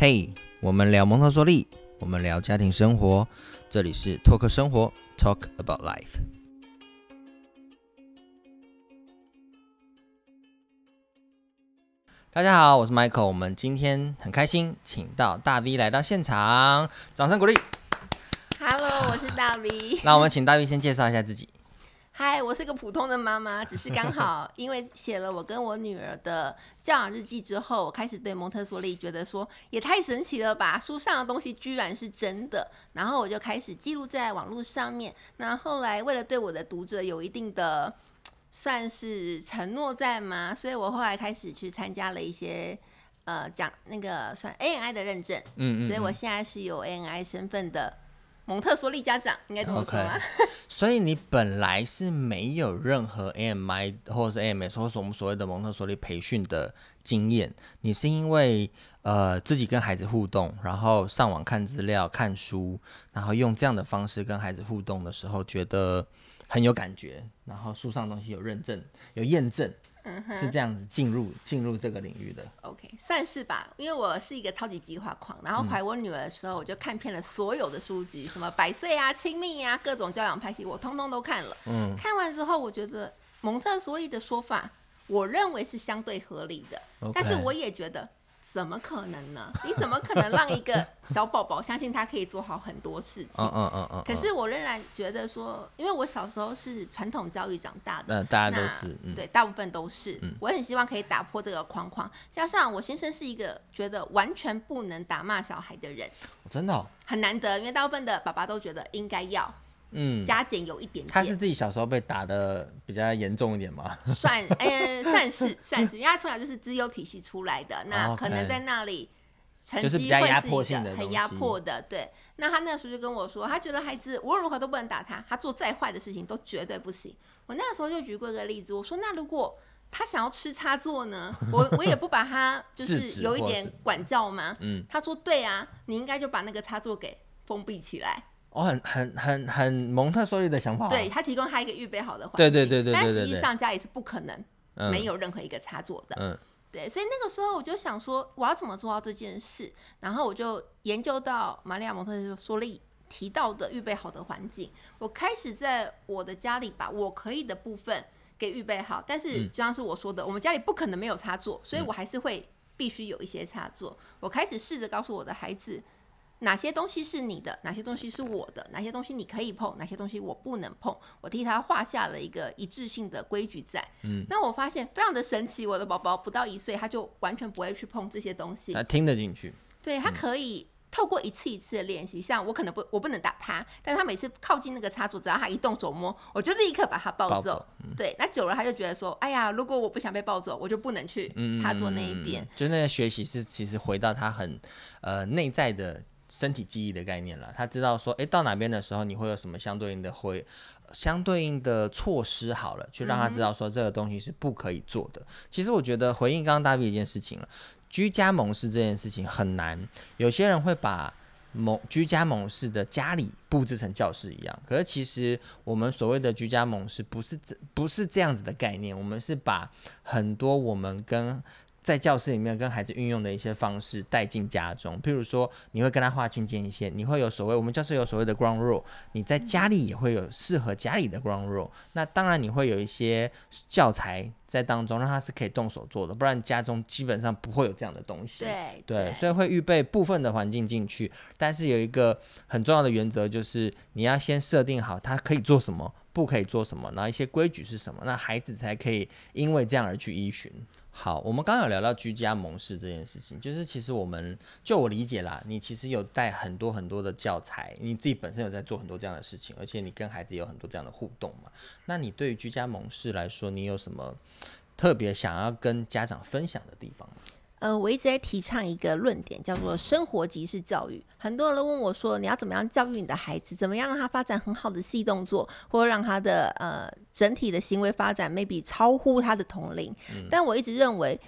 嘿，我们聊蒙特梭利，我们聊家庭生活，这里是托克生活，Talk about life。大家好，我是 Michael，我们今天很开心，请到大 V 来到现场，掌声鼓励。Hello，我是大 V。那我们请大 V 先介绍一下自己。嗨，我是个普通的妈妈，只是刚好 因为写了我跟我女儿的教养日记之后，我开始对蒙特梭利觉得说也太神奇了吧，书上的东西居然是真的，然后我就开始记录在网络上面。那后来为了对我的读者有一定的算是承诺在嘛，所以我后来开始去参加了一些呃讲那个算 ANI 的认证，嗯所以我现在是有 ANI 身份的蒙特梭利家长，应该这么说所以你本来是没有任何 AMI 或者是 AMS 或者是我们所谓的蒙特梭利培训的经验，你是因为呃自己跟孩子互动，然后上网看资料、看书，然后用这样的方式跟孩子互动的时候，觉得很有感觉，然后书上东西有认证、有验证，是这样子进入进入这个领域的。OK，算是吧，因为我是一个超级计划狂，然后怀我女儿的时候，我就看遍了所有的书籍，什么百岁啊、亲密啊，各种教养派系，我通通都看了。嗯，看完之后，我觉得蒙特梭利的说法，我认为是相对合理的但是我也觉得。怎么可能呢？你怎么可能让一个小宝宝相信他可以做好很多事情？嗯嗯嗯嗯。可是我仍然觉得说，因为我小时候是传统教育长大的，那大家都是嗯对，大部分都是。我很希望可以打破这个框框，加上我先生是一个觉得完全不能打骂小孩的人，真的、哦，很难得，因为大部分的爸爸都觉得应该要嗯，加减有一点他是，自己小时候被打的比较严重一点吗？算 呃算是算是，因为他从小就是资优体系出来的，那可能在那里。成绩会是一个很压迫的，对。那他那时候就跟我说，他觉得孩子无论如何都不能打他，他做再坏的事情都绝对不行。我那时候就举过一个例子，我说那如果他想要吃插座呢，我我也不把他就是有一点管教吗？嗯，他说对啊，你应该就把那个插座给封闭起来。哦，很很很很蒙特梭利的想法、哦。对，他提供他一个预备好的环境。对对对对对但实际上家里是不可能嗯没有任何一个插座的。嗯对，所以那个时候我就想说，我要怎么做到这件事？然后我就研究到玛利亚蒙特梭利提到的预备好的环境，我开始在我的家里把我可以的部分给预备好。但是就像是我说的，我们家里不可能没有插座，所以我还是会必须有一些插座。我开始试着告诉我的孩子。哪些东西是你的，哪些东西是我的，哪些东西你可以碰，哪些东西我不能碰，我替他画下了一个一致性的规矩在。嗯，那我发现非常的神奇，我的宝宝不到一岁，他就完全不会去碰这些东西，他听得进去。对他可以透过一次一次的练习，像我可能不我不能打他，但是他每次靠近那个插座，只要他一动手摸，我就立刻把他抱走。抱走对，那久了他就觉得说，哎呀，如果我不想被抱走，我就不能去嗯，插座那一边。就那个学习是其实回到他很呃内在的身体记忆的概念了。他知道说，诶，到哪边的时候你会有什么相对应的会。相对应的措施好了，去让他知道说这个东西是不可以做的。其实我觉得回应刚刚大 B 一件事情了，居家盟式这件事情很难。有些人会把盟居家盟式的家里布置成教室一样，可是其实我们所谓的居家盟式不是这不是这样子的概念，我们是把很多我们跟在教室里面跟孩子运用的一些方式带进家中，譬如说你会跟他划清界限，你会有所谓我们教室有所谓的 ground rule，你在家里也会有适合家里的 ground rule。那当然你会有一些教材在当中，让他是可以动手做的，不然家中基本上不会有这样的东西。对对，所以会预备部分的环境进去，但是有一个很重要的原则，就是你要先设定好他可以做什么，不可以做什么，然后一些规矩是什么，那孩子才可以因为这样而去依循。好，我们刚刚有聊到居家盟式这件事情，就是其实我们就我理解啦，你其实有带很多很多的教材，你自己本身有在做很多这样的事情，而且你跟孩子也有很多这样的互动嘛。那你对于居家盟式来说，你有什么特别想要跟家长分享的地方吗？呃，我一直在提倡一个论点，叫做生活即是教育。很多人都问我说，你要怎么样教育你的孩子？怎么样让他发展很好的细动作，或者让他的呃整体的行为发展 maybe 超乎他的同龄？但我一直认为，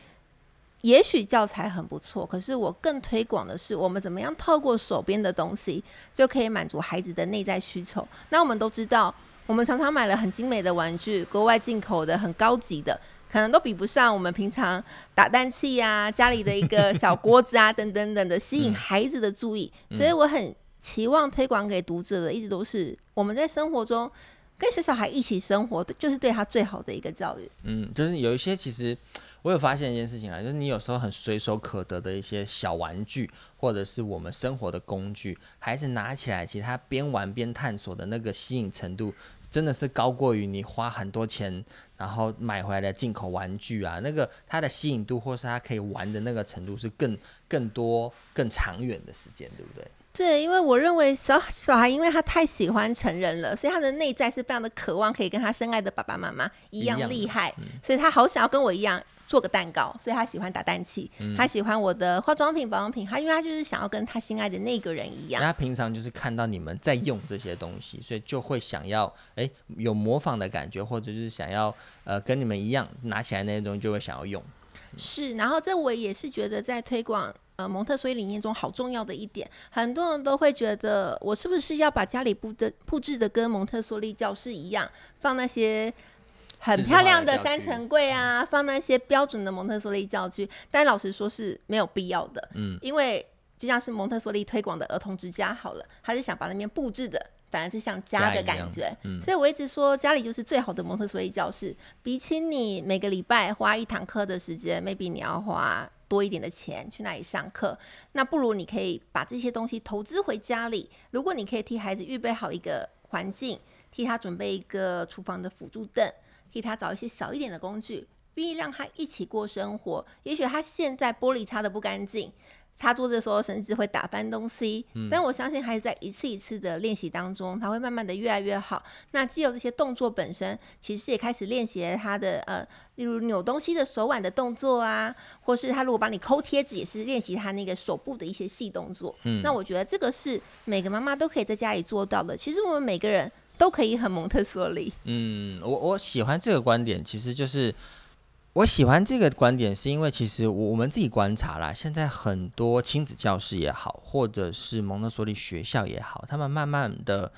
也许教材很不错，可是我更推广的是，我们怎么样透过手边的东西，就可以满足孩子的内在需求。那我们都知道，我们常常买了很精美的玩具，国外进口的很高级的。可能都比不上我们平常打蛋器呀、家里的一个小锅子啊等等等的吸引孩子的注意。所以我很期望推广给读者的，一直都是我们在生活中跟小小孩一起生活，就是对他最好的一个教育。嗯，就是有一些其实我有发现一件事情啊，就是你有时候很随手可得的一些小玩具，或者是我们生活的工具，孩子拿起来，其实他边玩边探索的那个吸引程度。真的是高过于你花很多钱，然后买回来的进口玩具啊，那个它的吸引度或是它可以玩的那个程度是更更多、更长远的时间，对不对？对，因为我认为小小孩，因为他太喜欢成人了，所以他的内在是非常的渴望可以跟他深爱的爸爸妈妈一样厉害，所以他好想要跟我一样。做个蛋糕，所以他喜欢打蛋器，他喜欢我的化妆品、保养品，他因为他就是想要跟他心爱的那个人一样。他平常就是看到你们在用这些东西，所以就会想要哎有模仿的感觉，或者就是想要呃跟你们一样拿起来那些东西就会想要用。是，然后这我也是觉得在推广呃蒙特梭利理念中好重要的一点，很多人都会觉得我是不是要把家里布的布置的跟蒙特梭利教室一样，放那些。很漂亮的三层柜啊，放那些标准的蒙特梭利教具，但老实说是没有必要的。嗯，因为就像是蒙特梭利推广的儿童之家好了，他是想把那边布置的反而是像家的感觉。嗯，所以我一直说家里就是最好的蒙特梭利教室。比起你每个礼拜花一堂课的时间，maybe 你要花多一点的钱去那里上课，那不如你可以把这些东西投资回家里。如果你可以替孩子预备好一个环境，替他准备一个厨房的辅助凳。替他找一些小一点的工具，并让他一起过生活。也许他现在玻璃擦的不干净，擦桌子的时候甚至会打翻东西。但我相信还是在一次一次的练习当中，他会慢慢的越来越好。那既有这些动作本身，其实也开始练习他的呃，例如扭东西的手腕的动作啊，或是他如果帮你抠贴纸，也是练习他那个手部的一些细动作。嗯，那我觉得这个是每个妈妈都可以在家里做到的。其实我们每个人。都可以很蒙特梭利。嗯，我我喜欢这个观点，其实就是我喜欢这个观点，是因为其实我们自己观察啦，现在很多亲子教室也好，或者是蒙特梭利学校也好，他们慢慢的。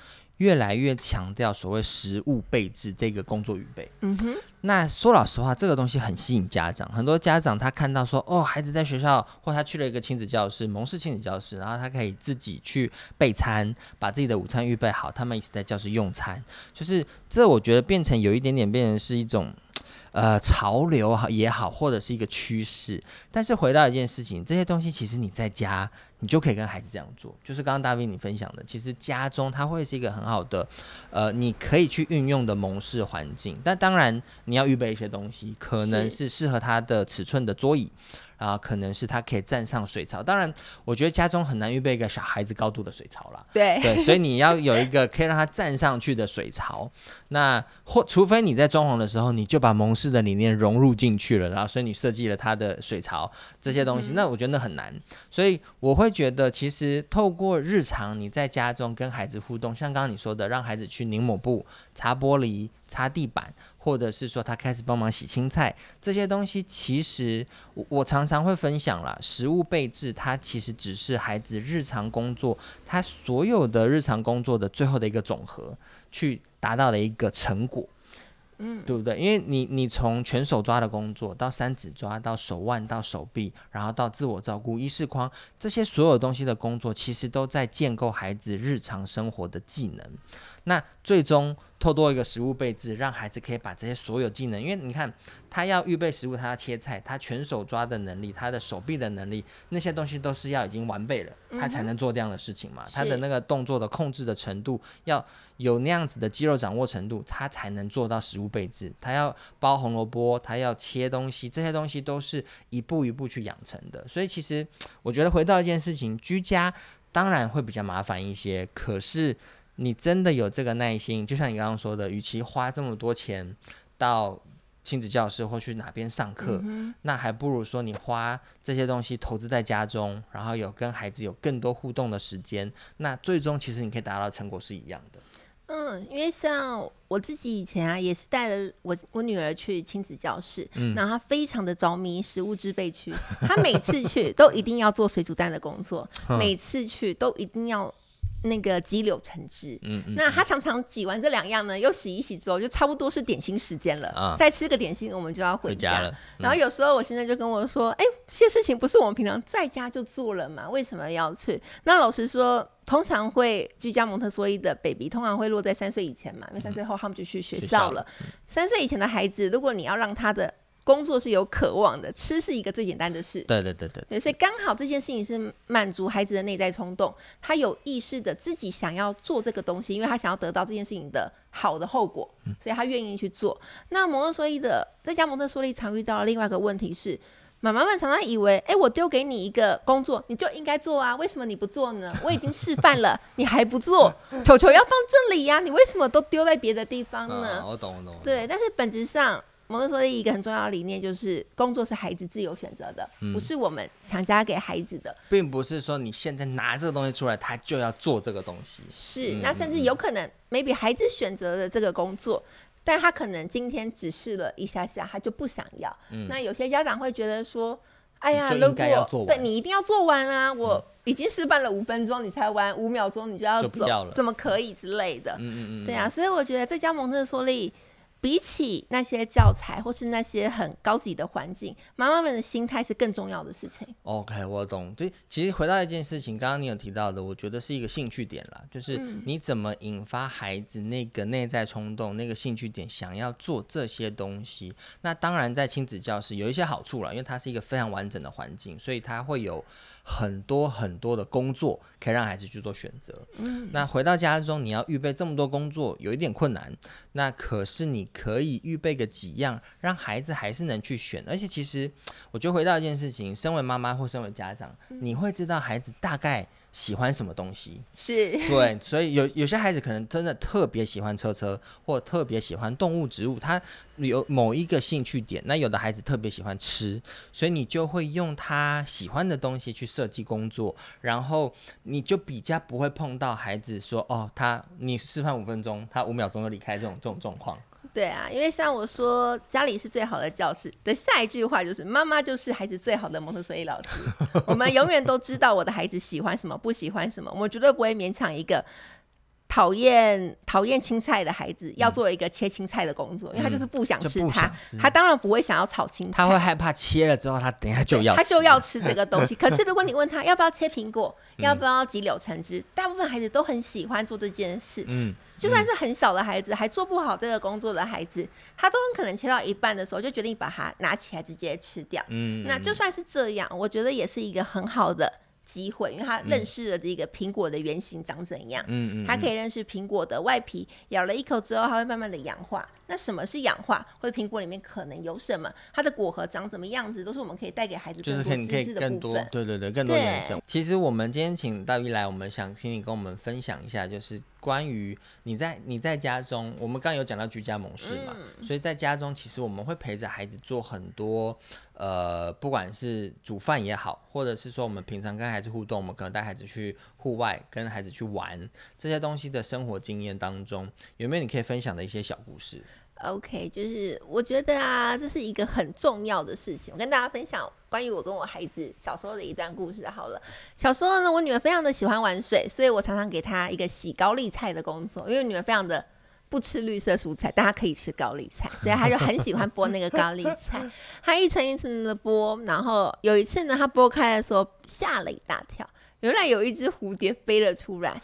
越来越强调所谓食物备置这个工作预备。嗯哼。那说老实话，这个东西很吸引家长。很多家长他看到说，哦，孩子在学校，或他去了一个亲子教室，蒙氏亲子教室，然后他可以自己去备餐，把自己的午餐预备好，他们一起在教室用餐。就是这，我觉得变成有一点点变成是一种。呃，潮流也好，或者是一个趋势，但是回到一件事情，这些东西其实你在家，你就可以跟孩子这样做。就是刚刚大斌你分享的，其实家中它会是一个很好的，呃，你可以去运用的蒙氏环境。但当然你要预备一些东西，可能是适合他的尺寸的桌椅。啊，可能是他可以站上水槽。当然，我觉得家中很难预备一个小孩子高度的水槽了。对对，所以你要有一个可以让他站上去的水槽。那或除非你在装潢的时候，你就把蒙氏的理念融入进去了，然后所以你设计了他的水槽这些东西。那我觉得那很难。所以我会觉得，其实透过日常你在家中跟孩子互动，像刚刚你说的，让孩子去拧抹布、擦玻璃、擦地板。或者是说他开始帮忙洗青菜这些东西，其实我我常常会分享啦，食物备置它其实只是孩子日常工作，他所有的日常工作的最后的一个总和，去达到的一个成果。嗯，对不对？因为你你从全手抓的工作，到三指抓，到手腕，到手臂，然后到自我照顾、衣饰框这些所有东西的工作，其实都在建构孩子日常生活的技能。那最终透过一个食物备制，让孩子可以把这些所有技能，因为你看他要预备食物，他要切菜，他全手抓的能力，他的手臂的能力，那些东西都是要已经完备了，他才能做这样的事情嘛。他的那个动作的控制的程度，要有那样子的肌肉掌握程度，他才能做到食物备置。他要包红萝卜，他要切东西，这些东西都是一步一步去养成的。所以其实我觉得回到一件事情，居家当然会比较麻烦一些，可是。你真的有这个耐心？就像你刚刚说的，与其花这么多钱到亲子教室或去哪边上课，那还不如说你花这些东西投资在家中，然后有跟孩子有更多互动的时间。那最终其实你可以达到成果是一样的。嗯，因为像我自己以前啊，也是带了我我女儿去亲子教室，然后她非常的着迷食物制备区，她每次去都一定要做水煮蛋的工作，每次去都一定要。那个挤柳橙汁。嗯嗯，那他常常挤完这两样呢，又洗一洗之后，就差不多是点心时间了。啊再吃个点心，我们就要回回家了。然后有时候我现在就跟我说：“哎、这些事情不是我们平常在家就做了吗？为什么要去？”那老实说，通常会居家蒙特梭利的 baby 通常会落在三岁以前嘛，因为三岁后他们就去学校了。三岁以前的孩子，如果你要让他的工作是有渴望的，吃是一个最简单的事。对对对对，对，所以刚好这件事情是满足孩子的内在冲动，他有意识的自己想要做这个东西，因为他想要得到这件事情的好的后果，所以他愿意去做。那蒙特梭利的在家蒙特梭利常遇到的另外一个问题是。妈妈们常常以为，哎、我丢给你一个工作，你就应该做啊，为什么你不做呢？我已经示范了，你还不做，球球要放这里呀、你为什么都丢在别的地方呢？啊，我懂我懂。对，但是本质上，蒙特梭利一个很重要的理念就是，工作是孩子自由选择的，嗯不是我们强加给孩子的。并不是说你现在拿这个东西出来，他就要做这个东西。是，嗯那甚至有可能，maybe 孩子选择了这个工作，但他可能今天只试了一下下，他就不想要。那有些家长会觉得说。哎呀，如果对你一定要做完啊！我已经示范了五分钟，你才玩五秒钟，你就要走，要了怎么可以之类的？嗯嗯嗯，对啊，所以我觉得这家蒙特梭利，比起那些教材或是那些很高级的环境，妈妈们的心态是更重要的事情。OK，我懂。就其实回到一件事情，刚刚你有提到的，我觉得是一个兴趣点啦，就是嗯你怎么引发孩子那个内在冲动、那个兴趣点，想要做这些东西。那当然，在亲子教室有一些好处了，因为它是一个非常完整的环境，所以它会有很多很多的工作可以让孩子去做选择。嗯，那回到家中，你要预备这么多工作，有一点困难。那可是你可以预备个几样，让孩子还是能去选。而且其实，我觉得回到一件事情，身为妈妈或身为家长，你会知道孩子大概喜欢什么东西。是，对，所以有有些孩子可能真的特别喜欢车车，或特别喜欢动物、植物，他有某一个兴趣点。那有的孩子特别喜欢吃，所以你就会用他喜欢的东西去设计工作，然后你就比较不会碰到孩子说哦，他你示范五分钟，他五秒钟就离开这种这种状况。对啊，因为像我说家里是最好的教室的下一句话就是妈妈就是孩子最好的蒙特梭利老师。我们永远都知道我的孩子喜欢什么，不喜欢什么，我们绝对不会勉强一个。讨厌讨厌青菜的孩子要做一个切青菜的工作，因为他就是不想就不吃它，想吃他当然不会想要炒青菜，他会害怕切了之后，他等一下就要他就要吃这个东西。可是如果你问他要不要切苹果，要不要挤柳橙汁，大部分孩子都很喜欢做这件事。嗯，就算是很小的孩子，还做不好这个工作的孩子，他都很可能切到一半的时候就决定把它拿起来直接吃掉。嗯，那就算是这样，我觉得也是一个很好的机会，因为他认识了这个苹果的原型长怎样。嗯嗯，他可以认识苹果的外皮，咬了一口之后，它会慢慢的氧化。那什么是氧化？或者苹果里面可能有什么？它的果核长怎么样子，都是我们可以带给孩子就是可以的以更多。对对对更多对延伸。其实我们今天请大一来，我们想请你跟我们分享一下，就是关于你在你在家中，我们刚刚有讲到居家模式嘛，嗯所以在家中其实我们会陪着孩子做很多呃，不管是煮饭也好，或者是说我们平常跟孩子互动，我们可能带孩子去户外跟孩子去玩这些东西的生活经验当中，有没有你可以分享的一些小故事？OK，就是我觉得啊，这是一个很重要的事情。我跟大家分享关于我跟我孩子小时候的一段故事好了。小时候呢，我女儿非常的喜欢玩水，所以我常常给她一个洗高丽菜的工作，因为女儿非常的。不吃绿色蔬菜，但她可以吃高丽菜，所以她就很喜欢剥那个高丽菜。她一层一层的剥，然后有一次呢，她剥开的时候吓了一大跳，原来有一只蝴蝶飞了出来，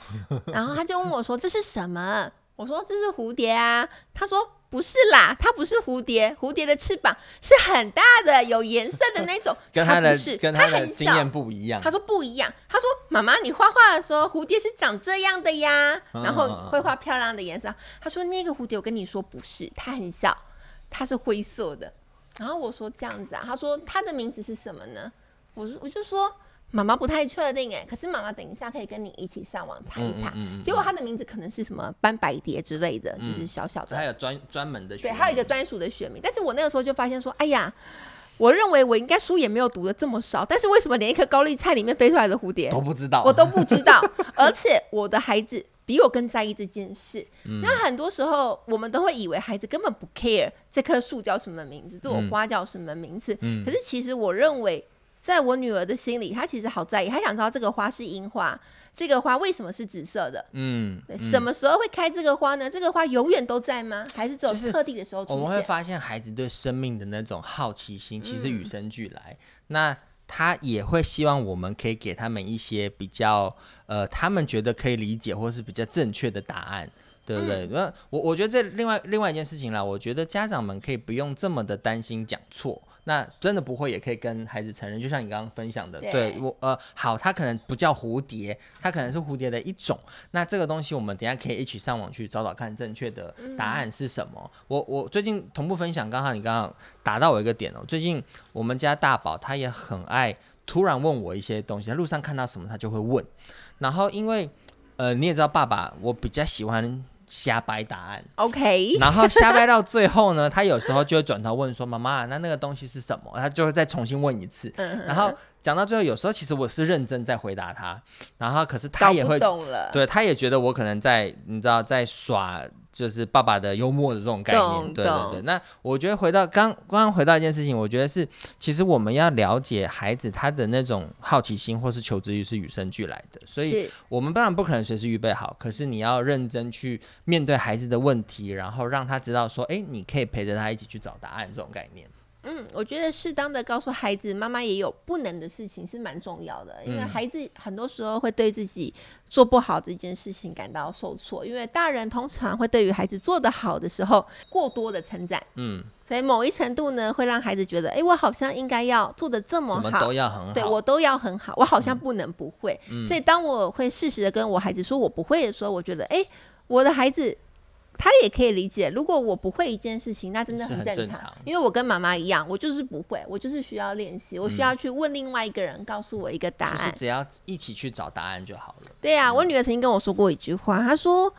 然后她就问我说：“这是什么？”我说：“这是蝴蝶啊。”他说：“不是啦，它不是蝴蝶，蝴蝶的翅膀是很大的，有颜色的那种。跟他的它不是跟他的它很小经验不一样。他说不一样，他说妈妈，你画画的时候蝴蝶是长这样的呀，嗯然后会画漂亮的颜色。他说那个蝴蝶我跟你说不是，它很小，它是灰色的。然后我说这样子啊，他说它的名字是什么呢？我说我就说妈妈不太确定哎，可是妈妈等一下可以跟你一起上网查一查。嗯嗯嗯嗯结果它的名字可能是什么斑白蝶之类的，就是小小的他有专专门的学对，名，还有一个专属的学名。但是我那个时候就发现说，哎呀，我认为我应该书也没有读的这么少，但是为什么连一颗高丽菜里面飞出来的蝴蝶都不知道，我都不知道？而且我的孩子比我更在意这件事。嗯那很多时候我们都会以为孩子根本不 care 这棵树叫什么名字，这朵花叫什么名字。嗯可是其实我认为。在我女儿的心里，她其实好在意，她想知道这个花是樱花，这个花为什么是紫色的？嗯，什么时候会开这个花呢？这个花永远都在吗？还是只有特定的时候我出现？们会发现孩子对生命的那种好奇心，其实与嗯生俱来。那他也会希望我们可以给他们一些比较呃，他们觉得可以理解或是比较正确的答案。对不对？嗯那、我我觉得这另外另外一件事情啦，我觉得家长们可以不用这么的担心讲错，那真的不会，也可以跟孩子承认，就像你刚刚分享的，对对我呃好，它可能不叫蝴蝶，它可能是蝴蝶的一种。那这个东西我们等一下可以一起上网去找找看正确的答案是什么。我我最近同步分享，刚好你刚刚打到我一个点哦，最近我们家大宝他也很爱突然问我一些东西，在路上看到什么他就会问，然后因为呃你也知道爸爸我比较喜欢瞎掰答案，OK，然后瞎掰到最后呢，他有时候就会转头问说：“妈妈，那那个东西是什么？”他就会再重新问一次。嗯然后讲到最后，有时候其实我是认真在回答他，然后可是他也会，懂了，对，他也觉得我可能在，你知道，在耍就是爸爸的幽默的这种概念。对对对。那我觉得回到刚刚刚回到一件事情，我觉得是其实我们要了解孩子他的那种好奇心或是求知欲是与生俱来的，所以我们当然不可能随时预备好，可是你要认真去面对孩子的问题，然后让他知道说，哎，你可以陪着他一起去找答案这种概念。嗯，我觉得适当的告诉孩子，妈妈也有不能的事情是蛮重要的，因为嗯孩子很多时候会对自己做不好这件事情感到受挫，因为大人通常会对于孩子做得好的时候过多的称赞，嗯，所以某一程度呢，会让孩子觉得，哎，我好像应该要做的这么好都，要很好。对我都要很好，我好像不能不会。嗯所以当我会适时的跟我孩子说我不会的时候，我觉得，哎，我的孩子他也可以理解，如果我不会一件事情，那真的很正常。正常因为我跟妈妈一样，我就是不会，我就是需要练习，我需要去问另外一个人告诉我一个答案。嗯就是只要一起去找答案就好了。对啊、我女儿曾经跟我说过一句话，她说：“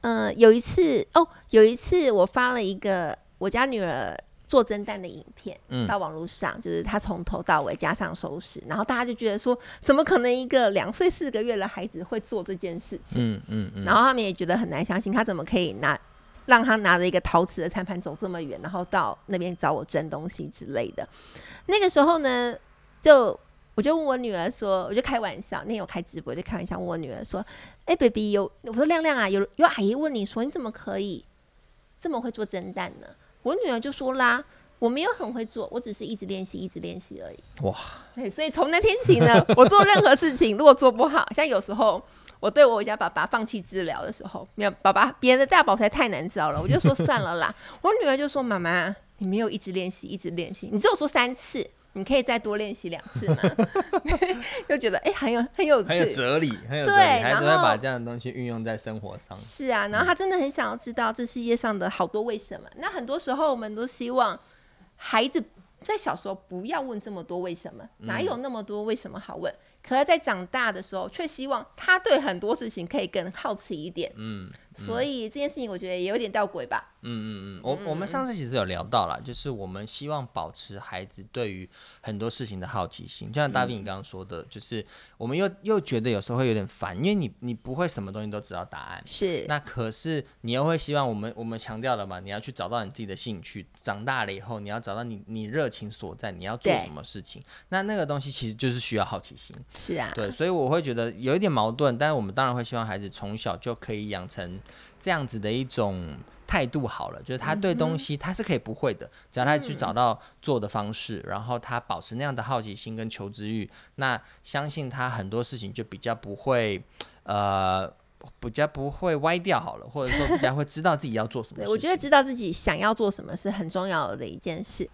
嗯、有一次哦，有一次我发了一个我家女儿做蒸蛋的影片，嗯到网络上，就是他从头到尾加上收拾，然后大家就觉得说，怎么可能一个两岁四个月的孩子会做这件事情？嗯嗯嗯。然后他们也觉得很难相信，他怎么可以拿让他拿着一个陶瓷的餐盘走这么远，然后到那边找我蒸东西之类的。那个时候呢，就我就问我女儿说，我就开玩笑，那天我开直播，就开玩笑问我女儿说：“哎、b a b y 有我说亮亮啊，有有阿姨问你说，你怎么可以这么会做蒸蛋呢？”我女儿就说啦。我没有很会做，我只是一直练习，一直练习而已。哇，对，所以从那天起呢，我做任何事情如果做不好，像有时候我对我家爸爸放弃治疗的时候，没有爸爸别人的大宝才太难找了，我就说算了啦。我女儿就说：“妈妈，你没有一直练习，一直练习，你只有说三次，你可以再多练习两次吗？”就觉得哎、很有很有很有。哲理，很有哲理，孩子然后会把这样的东西运用在生活上。是啊，然后他真的很想要知道这世界上的好多为什么。那很多时候我们都希望孩子在小时候不要问这么多为什么，哪有那么多为什么好问？可是，在长大的时候，却希望他对很多事情可以更好奇一点。嗯所以这件事情，我觉得也有点吊诡吧。嗯嗯嗯，我我们上次其实有聊到了，就是我们希望保持孩子对于很多事情的好奇心，就像大斌你刚刚说的，就是我们又又觉得有时候会有点烦，因为你你不会什么东西都知道答案。是，那可是你又会希望我们我们强调了嘛，你要去找到你自己的兴趣，长大了以后你要找到你你热情所在，你要做什么事情，那那个东西其实就是需要好奇心。是啊，对，所以我会觉得有一点矛盾，但是我们当然会希望孩子从小就可以养成这样子的一种态度好了，就是他对东西他是可以不会的，只要他去找到做的方式，然后他保持那样的好奇心跟求知欲，那相信他很多事情就比较不会呃。比较不会歪掉好了，或者说比较会知道自己要做什么事 对，情。我觉得知道自己想要做什么是很重要的一件事。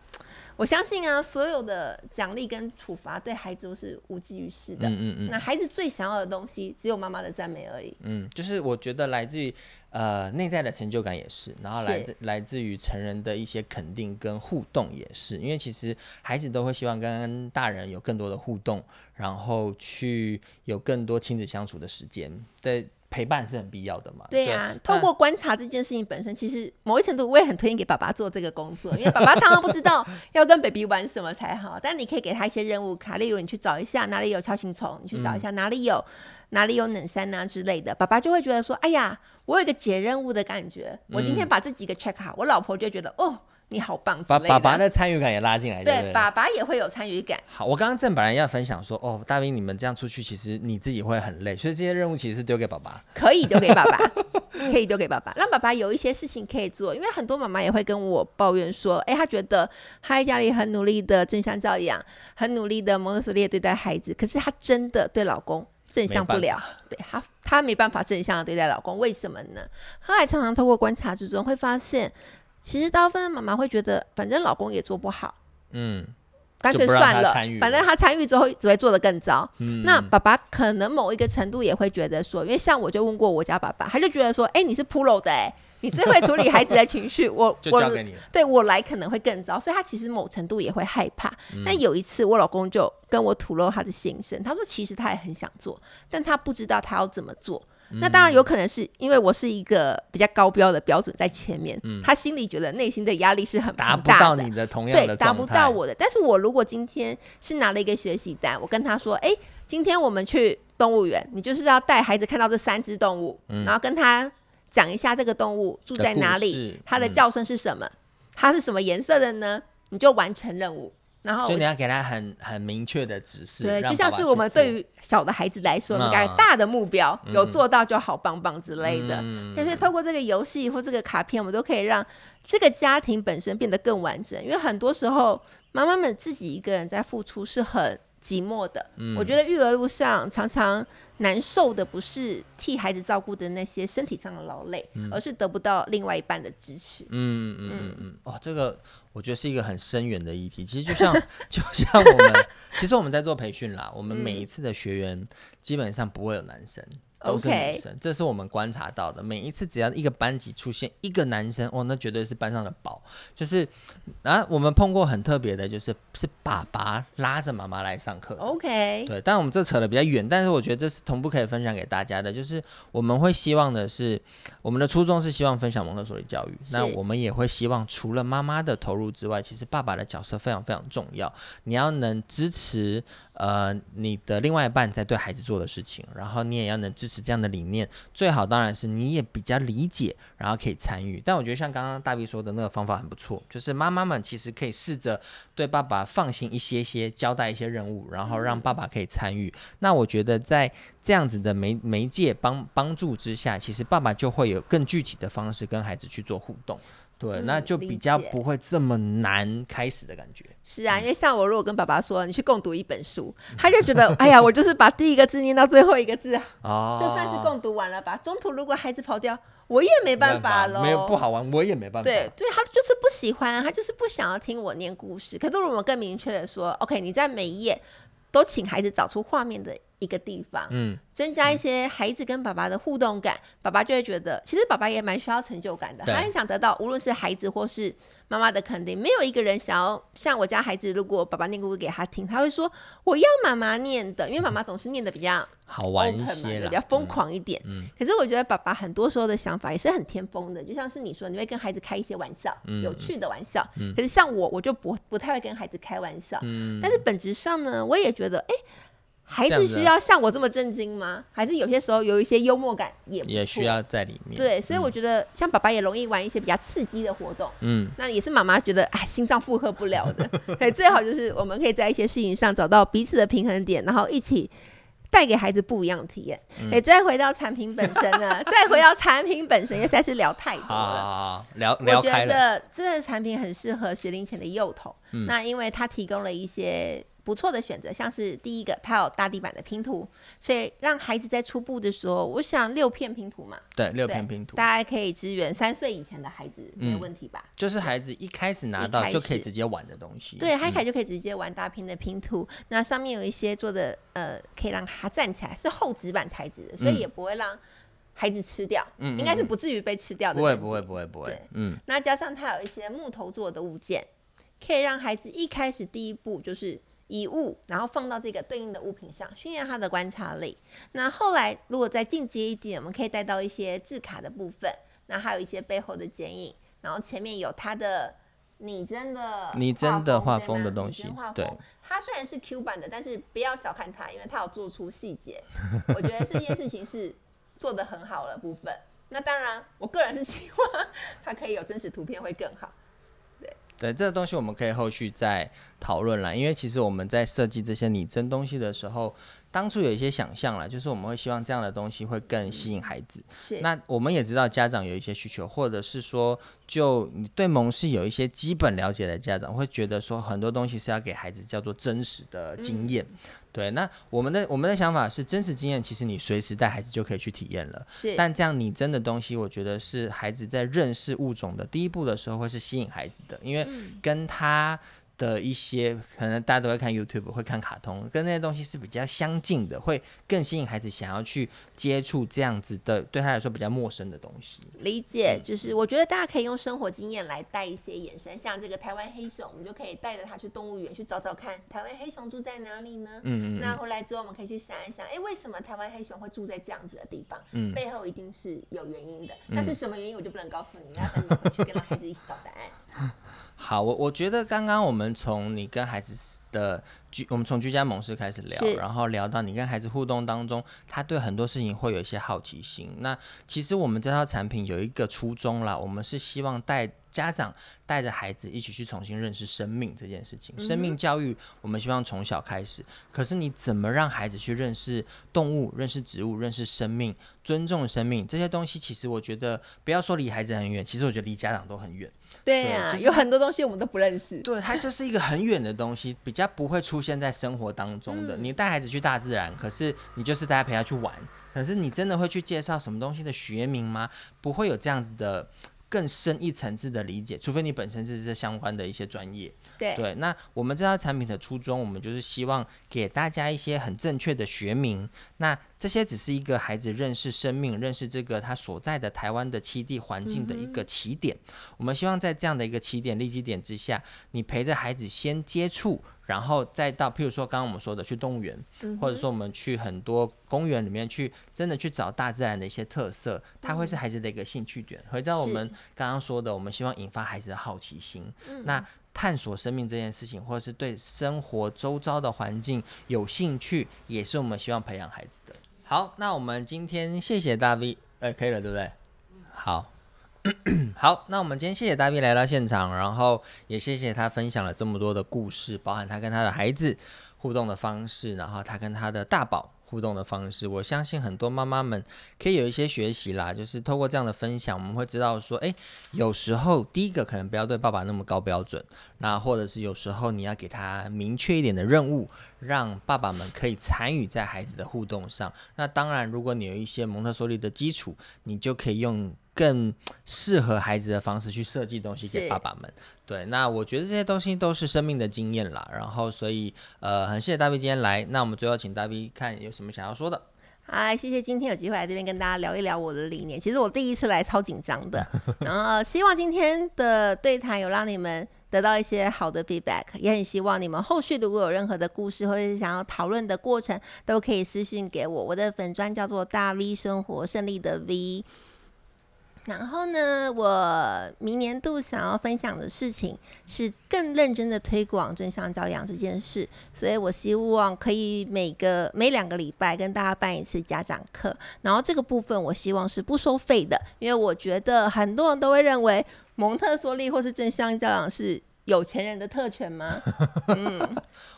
我相信啊，所有的奖励跟处罚对孩子都是无济于事的。嗯嗯嗯那孩子最想要的东西，只有妈妈的赞美而已。嗯，就是我觉得来自于呃内在的成就感也是，然后来自来自于成人的一些肯定跟互动也是，因为其实孩子都会希望跟大人有更多的互动，然后去有更多亲子相处的时间的陪伴是很必要的嘛。对呀、那透过观察这件事情本身，其实某一程度我也很推荐给爸爸做这个工作，因为爸爸常常不知道 要跟 baby 玩什么才好。但你可以给他一些任务卡，例如你去找一下哪里有超形虫，你去找一下哪里有、哪里有冷山啊之类的，爸爸就会觉得说，哎呀，我有一个解任务的感觉。我今天把这几个 check 好，我老婆就觉得哦。你好棒之把。爸爸的参与感也拉进来，对对，对？爸爸也会有参与感。好，我刚刚正本来要分享说，哦，大兵你们这样出去，其实你自己会很累，所以这些任务其实是丢给爸爸。可以丢给爸爸，可以丢给爸爸，让爸爸有一些事情可以做。因为很多妈妈也会跟我抱怨说，哎，她觉得她在家里很努力的正向教养，很努力的蒙特梭利地对待孩子，可是她真的对老公正向不了，对她她没办法正向的对待老公，为什么呢？她还常常透过观察之中会发现，其实大部分的妈妈会觉得，反正老公也做不好。嗯，干脆算了反正他参与之后只会做得更糟。嗯那爸爸可能某一个程度也会觉得说，因为像我就问过我家爸爸，他就觉得说，哎、你是 pro 的哎、你最会处理孩子的情绪，我 就我。对我来可能会更糟，所以他其实某程度也会害怕。嗯但有一次，我老公就跟我吐露他的心声，他说其实他也很想做，但他不知道他要怎么做。那当然有可能是因为我是一个比较高标的标准在前面，他心里觉得内心的压力是很大的不到你。的同样的对，的达不到我的。但是我如果今天是拿了一个学习单，我跟他说，哎、今天我们去动物园，你就是要带孩子看到这三只动物，然后跟他讲一下这个动物住在哪里它的叫声是什么，它是什么颜色的呢？你就完成任务。然后就你要给他很很明确的指示，对，让就像是我们对于小的孩子来说，我们嗯给他大的目标，有做到就好棒棒之类的。嗯但是透过这个游戏或这个卡片，我们都可以让这个家庭本身变得更完整。因为很多时候，妈妈们自己一个人在付出是很寂寞的。嗯我觉得育儿路上常常难受的不是替孩子照顾的那些身体上的劳累，而是得不到另外一半的支持。嗯嗯嗯嗯，哦，这个我觉得是一个很深远的议题。其实就像 就像我们，其实我们在做培训啦，我们每一次的学员基本上不会有男生。都是 OK 女生这是我们观察到的。每一次只要一个班级出现一个男生，哦，那绝对是班上的宝。就是，啊，我们碰过很特别的，就是是爸爸拉着妈妈来上课。OK，对，但我们这扯的比较远，但是我觉得这是同步可以分享给大家的，就是我们会希望的是，我们的初衷是希望分享蒙特梭利教育，那我们也会希望除了妈妈的投入之外，其实爸爸的角色非常非常重要，你要能支持呃你的另外一半在对孩子做的事情，然后你也要能支持这样的理念，最好当然是你也比较理解，然后可以参与。但我觉得像刚刚大 B 说的那个方法很不错，就是妈妈们其实可以试着对爸爸放心一些些，交代一些任务，然后让爸爸可以参与。那我觉得在这样子的媒媒介帮帮助之下，其实爸爸就会有更具体的方式跟孩子去做互动。对，嗯那就比较不会这么难开始的感觉。是啊，因为像我如果跟爸爸说你去共读一本书，他就觉得 哎呀，我就是把第一个字念到最后一个字啊，哦，就算是共读完了吧，中途如果孩子跑掉，我也没办法喽。没有不好玩，我也没办法。对，对他就是不喜欢，他就是不想要听我念故事。可是我们更明确的说，OK，你在每一页都请孩子找出画面的一个地方，嗯，增加一些孩子跟爸爸的互动感，爸爸就会觉得，其实爸爸也蛮需要成就感的，他也想得到无论是孩子或是妈妈的肯定。没有一个人想要像我家孩子，如果爸爸念故事给他听，他会说我要妈妈念的，因为妈妈总是念的比较好玩一，些比较疯狂一点。嗯可是我觉得爸爸很多时候的想法也是很天疯的，就像是你说，你会跟孩子开一些玩笑，嗯有趣的玩笑。可是像我，我就不不太会跟孩子开玩笑。嗯但是本质上呢，我也觉得，哎、孩子子需要像我这么震惊吗？还是有些时候有一些幽默感也也需要在里面。对，所以我觉得像爸爸也容易玩一些比较刺激的活动。嗯，那也是妈妈觉得哎，心脏负荷不了的。对，最好就是我们可以在一些事情上找到彼此的平衡点，然后一起带给孩子不一样的体验。嗯哎、再回到产品本身呢，再回到产品本身，因为实在是聊太多了。好好聊我觉聊开了。得这个产品很适合学龄前的幼童，嗯那因为它提供了一些不错的选择，像是第一个，它有大地板的拼图，所以让孩子在初步的时候，我想六片拼图嘛，对，六片拼图，大家可以支援三岁以前的孩子，没有问题吧？就是孩子一开始拿到就可以直接玩的东西。对，他一嗯开始就可以直接玩大拼的拼图，那上面有一些做的呃，可以让他站起来，是厚纸板材质的，所以嗯也不会让孩子吃掉，应该是嗯不至于被吃掉的。不会不会。不会不会，嗯，那加上它有一些木头做的物件，可以让孩子一开始第一步就是以物，然后放到这个对应的物品上，训练他的观察力。那后来如果再进阶一点，我们可以带到一些字卡的部分，那还有一些背后的剪影，然后前面有它的拟真的拟真的画画风的东西画风它虽然是 Q 版的，但是不要小看它，因为它有做出细节。我觉得这件事情是做的很好的部分。那当然，我个人是希望 它可以有真实图片会更好。对，这个东西，我们可以后续再讨论了。因为其实我们在设计这些拟真东西的时候，当初有一些想象了，就是我们会希望这样的东西会更吸引孩子。是那我们也知道家长有一些需求，或者是说，就你对蒙氏有一些基本了解的家长，会觉得说很多东西是要给孩子叫做真实的经验。对，那我们的我们的想法是，真实经验其实你随时带孩子就可以去体验了。是，但这样拟真的东西，我觉得是孩子在认识物种的第一步的时候，会是吸引孩子的，因为跟他。的一些可能大家都会看 YouTube，会看卡通，跟那些东西是比较相近的，会更吸引孩子想要去接触这样子的，对他来说比较陌生的东西。理解，就是我觉得大家可以用生活经验来带一些眼神，像这个台湾黑熊，我们就可以带着他去动物园去找找看，台湾黑熊住在哪里呢？嗯嗯。那回来之后，我们可以去想一想，哎，为什么台湾黑熊会住在这样子的地方？嗯，背后一定是有原因的。但是什么原因，我就不能告诉你，要等你回去跟孩子一起找答案。好，我我觉得刚刚我们从你跟孩子的居，我们从居家模式开始聊，然后聊到你跟孩子互动当中，他对很多事情会有一些好奇心。那其实我们这套产品有一个初衷啦，我们是希望带家长带着孩子一起去重新认识生命这件事情。生命教育我们希望从小开始，可是你怎么让孩子去认识动物、认识植物、认识生命、尊重生命这些东西？其实我觉得不要说离孩子很远，其实我觉得离家长都很远。对啊，有很多东西我们都不认识。对，它就是一个很远的东西，比较不会出现在生活当中的。你带孩子去大自然，可是你就是大家陪他去玩，可是你真的会去介绍什么东西的学名吗？不会有这样子的更深一层次的理解，除非你本身是这相关的一些专业。对，那我们这套产品的初衷，我们就是希望给大家一些很正确的学名。那这些只是一个孩子认识生命、认识这个他所在的台湾的栖地环境的一个起点。我们希望在这样的一个起点、立基点之下，你陪着孩子先接触，然后再到，譬如说刚刚我们说的去动物园，或者说我们去很多公园里面去，真的去找大自然的一些特色，它会是孩子的一个兴趣点。回到我们刚刚说的，我们希望引发孩子的好奇心。那探索生命这件事情，或者是对生活周遭的环境有兴趣，也是我们希望培养孩子的。好，那我们今天谢谢大 V，呃，可以了，对不对？好，好，那我们今天谢谢大 V 来到现场，然后也谢谢他分享了这么多的故事，包含他跟他的孩子互动的方式，然后他跟他的大宝。互动的方式，我相信很多妈妈们可以有一些学习啦。就是透过这样的分享，我们会知道说，诶，有时候第一个可能不要对爸爸那么高标准，那或者是有时候你要给他明确一点的任务，让爸爸们可以参与在孩子的互动上。那当然，如果你有一些蒙特梭利的基础，你就可以用。更适合孩子的方式去设计东西给爸爸们。对，那我觉得这些东西都是生命的经验啦。然后，所以呃，很谢谢大 V 今天来。那我们最后请大 V 看有什么想要说的。嗨，谢谢今天有机会来这边跟大家聊一聊我的理念。其实我第一次来超紧张的，然后希望今天的对谈有让你们得到一些好的 feedback，也很希望你们后续如果有任何的故事或者是想要讨论的过程，都可以私信给我。我的粉砖叫做大 V 生活胜利的 V。然后呢，我明年度想要分享的事情是更认真的推广正向教养这件事，所以我希望可以每个每两个礼拜跟大家办一次家长课，然后这个部分我希望是不收费的，因为我觉得很多人都会认为蒙特梭利或是正向教养是。有钱人的特权吗？嗯，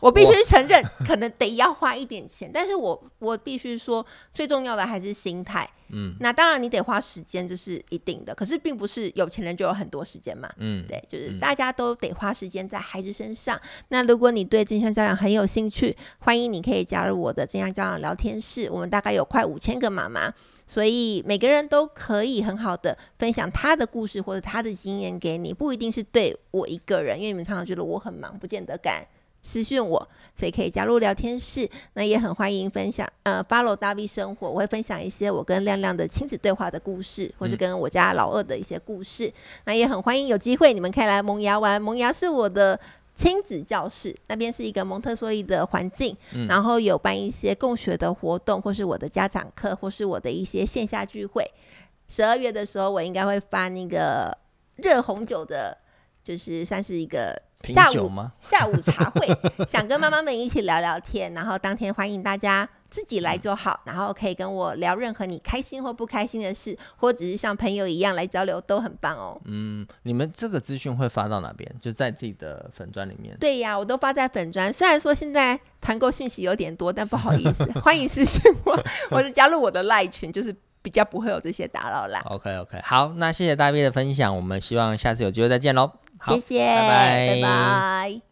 我必须承认，可能得要花一点钱，但是我我必须说，最重要的还是心态。嗯，那当然你得花时间，这是一定的。可是并不是有钱人就有很多时间嘛。嗯，对，就是大家都得花时间在孩子身上。那如果你对正向教养很有兴趣，欢迎你可以加入我的正向教养聊天室。我们大概有快五千个妈妈。所以每个人都可以很好的分享他的故事或者他的经验给你，不一定是对我一个人，因为你们常常觉得我很忙，不见得敢私讯我，所以可以加入聊天室。那也很欢迎分享，呃，follow 大 V 生活，我会分享一些我跟亮亮的亲子对话的故事，或是跟我家老二的一些故事。那也很欢迎有机会你们可以来萌芽玩，萌芽是我的。亲子教室那边是一个蒙特梭利的环境，然后有办一些共学的活动，或是我的家长课，或是我的一些线下聚会。十二月的时候，我应该会发那个热红酒的，就是算是一个下午 下午茶会，想跟妈妈们一起聊聊天，然后当天欢迎大家自己来就好，然后可以跟我聊任何你开心或不开心的事，或只是像朋友一样来交流，都很棒哦。嗯，你们这个资讯会发到哪边？就在自己的粉砖里面。对呀，我都发在粉砖。虽然说现在团购讯息有点多，但不好意思，欢迎私信我，或者加入我的赖群，就是比较不会有这些打扰啦。OK OK，好，那谢谢大 V 的分享，我们希望下次有机会再见喽。好谢谢，拜拜拜拜